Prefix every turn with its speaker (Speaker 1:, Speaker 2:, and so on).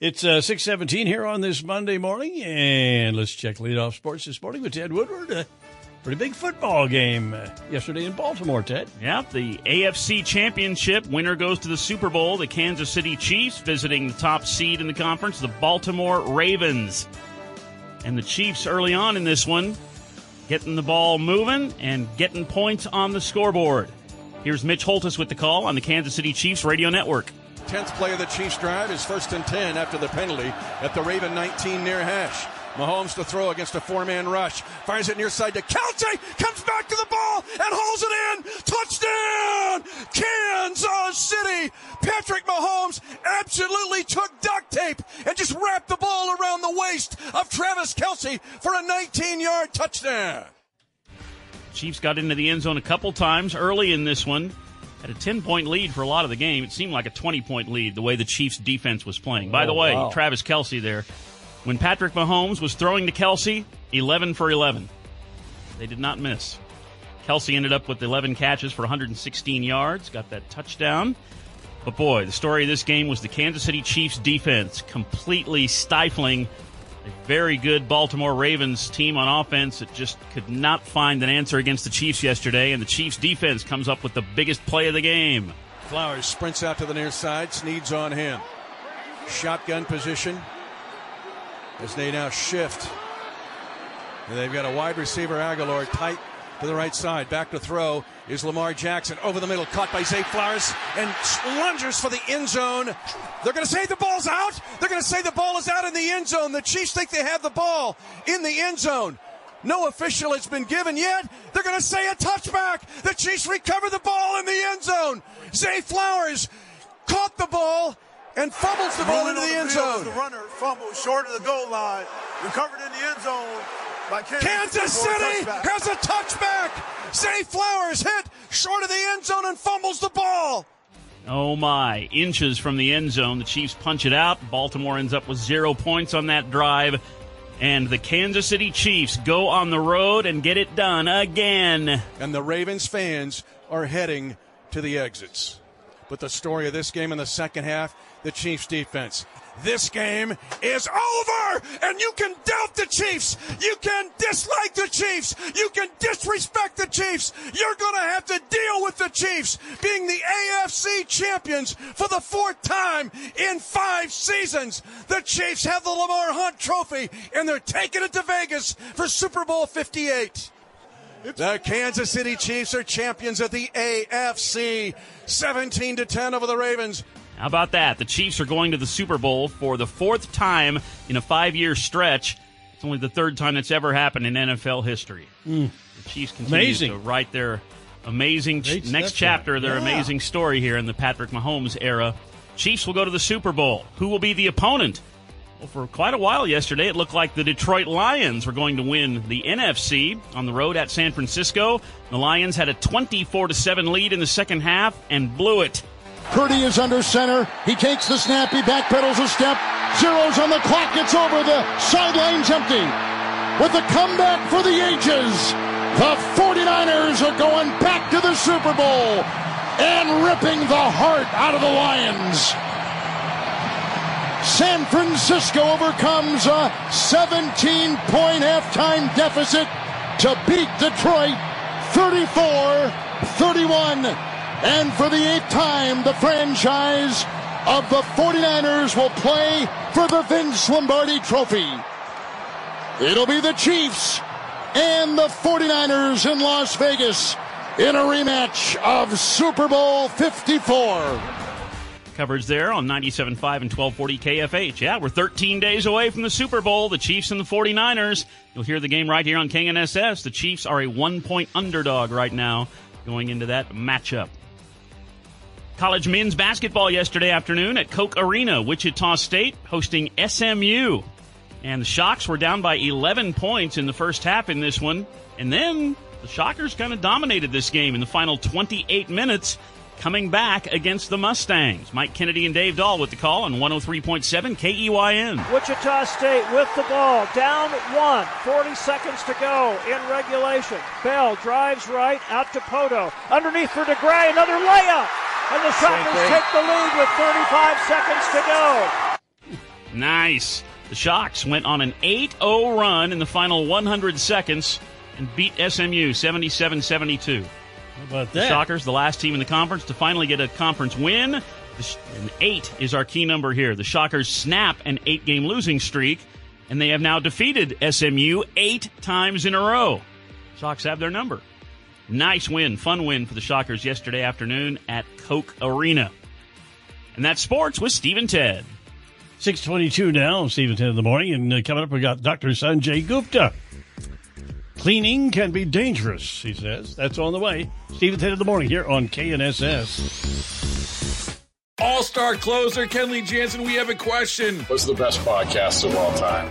Speaker 1: It's uh, 617 here on this Monday morning, and let's check leadoff sports this morning with Ted Woodward. A pretty big football game uh, yesterday in Baltimore, Ted.
Speaker 2: Yeah, the AFC Championship winner goes to the Super Bowl. The Kansas City Chiefs visiting the top seed in the conference, the Baltimore Ravens. And the Chiefs early on in this one getting the ball moving and getting points on the scoreboard. Here's Mitch Holtis with the call on the Kansas City Chiefs radio network.
Speaker 3: 10th play of the Chiefs drive is first and 10 after the penalty at the Raven 19 near hash. Mahomes to throw against a four-man rush. Fires it near side to Kelce. Comes back to the ball and hauls it in. Touchdown! Kansas City. Patrick Mahomes absolutely took duct tape and just wrapped the ball around the waist of Travis Kelce for a 19-yard touchdown.
Speaker 2: Chiefs got into the end zone a couple times early in this one had a 10 point lead for a lot of the game. It seemed like a 20 point lead the way the Chiefs defense was playing. By oh, the
Speaker 1: Oh,
Speaker 2: way,
Speaker 1: wow.
Speaker 2: Travis Kelce there. When Patrick Mahomes was throwing to Kelce, 11 for 11. They did not miss. Kelce ended up with 11 catches for 116 yards, got that touchdown. But boy, the story of this game was the Kansas City Chiefs defense completely stifling a very good Baltimore Ravens team on offense that just could not find an answer against the Chiefs yesterday, and the Chiefs defense comes up with the biggest play of the game.
Speaker 3: Flowers sprints out to the near side. Sneed's on him. Shotgun position as they now shift. And they've got a wide receiver, Agholor, tight to the right side. Back to throw is Lamar Jackson. Over the middle, caught by Zay Flowers and lunges for the end zone. They're going to say the ball's out. They're going to say the ball is out in the end zone. The Chiefs think they have the ball in the end zone. No official has been given yet. They're going to say a touchback. The Chiefs recover the ball in the end zone. Zay Flowers caught the ball and fumbles the ball into
Speaker 4: on
Speaker 3: the end zone.
Speaker 4: The runner fumbled short of the goal line, recovered in the end zone by Kansas,
Speaker 3: Kansas City a touchback. Zay Flowers hit short of the end zone and fumbles the ball.
Speaker 2: Oh my, inches from the end zone. The Chiefs punch it out. Baltimore ends up with zero points on that drive. And the Kansas City Chiefs go on the road and get it done again.
Speaker 3: And the Ravens fans are heading to the exits. But the story of this game in the second half, the Chiefs defense. This game is over, and you can doubt the Chiefs. You can dislike the Chiefs. You can disrespect the Chiefs. You're going to have to deal with the Chiefs being the AFC champions for the fourth time in five seasons. The Chiefs have the Lamar Hunt Trophy, and they're taking it to Vegas for Super Bowl 58. The Kansas City Chiefs are champions of the AFC, 17 to 10 over the Ravens.
Speaker 2: How about that? The Chiefs are going to the Super Bowl for the fourth time in a five year stretch. It's only the third time that's ever happened in NFL history. Mm. The Chiefs continue
Speaker 1: Amazing.
Speaker 2: to write their amazing ch-
Speaker 1: Great
Speaker 2: next
Speaker 1: stuff
Speaker 2: chapter,
Speaker 1: there.
Speaker 2: their
Speaker 1: Yeah.
Speaker 2: amazing story here in the Patrick Mahomes era. Chiefs will go to the Super Bowl. Who will be the opponent? Well, for quite a while yesterday, it looked like the Detroit Lions were going to win the NFC on the road at San Francisco. The Lions had a 24 to 7 lead in the second half and blew it.
Speaker 5: Purdy is under center. He takes the snap. He backpedals a step. Zeros on the clock. It's over. The sideline's empty. With a comeback for the ages, the 49ers are going back to the Super Bowl and ripping the heart out of the Lions. San Francisco overcomes a 17 point halftime deficit to beat Detroit 34 31. And for the eighth time, the franchise of the 49ers will play for the Vince Lombardi Trophy. It'll be the Chiefs and the 49ers in Las Vegas in a rematch of Super Bowl 54.
Speaker 2: Coverage there on 97.5 and 1240 KFH. Yeah, we're 13 days away from the Super Bowl, the Chiefs and the 49ers. You'll hear the game right here on KNSS. The Chiefs are a one point underdog right now going into that matchup. College men's basketball yesterday afternoon at Koch Arena, Wichita State hosting SMU. And the Shocks were down by 11 points in the first half in this one. And then the Shockers kind of dominated this game in the final 28 minutes, coming back against the Mustangs. Mike Kennedy and Dave Dahl with the call on 103.7 KEYN.
Speaker 6: Wichita State with the ball, down one, 40 seconds to go in regulation. Bell drives right out to Pohto. Underneath for DeGray, another layup. And the Shockers take the lead with 35 seconds to go.
Speaker 2: Nice. The Shocks went on an 8 0 run in the final 100 seconds and beat SMU 77 72.
Speaker 1: How about
Speaker 2: The
Speaker 1: that?
Speaker 2: Shockers, the last team in the conference to finally get a conference win. The sh- and eight is our key number here. The Shockers snap an eight game losing streak, and they have now defeated SMU eight times in a row. Shocks have their number. Nice win, fun win for the Shockers yesterday afternoon at Koch Arena. And that's sports with Stephen Ted.
Speaker 1: 622 now, Stephen 10 in the morning. And uh, coming up, we got Dr. Sanjay Gupta. Cleaning can be dangerous, he says. That's on the way. Stephen 10 in the morning here on KNSS.
Speaker 7: All star closer Kenley Jansen, we have a question.
Speaker 8: What's the best podcast of all time?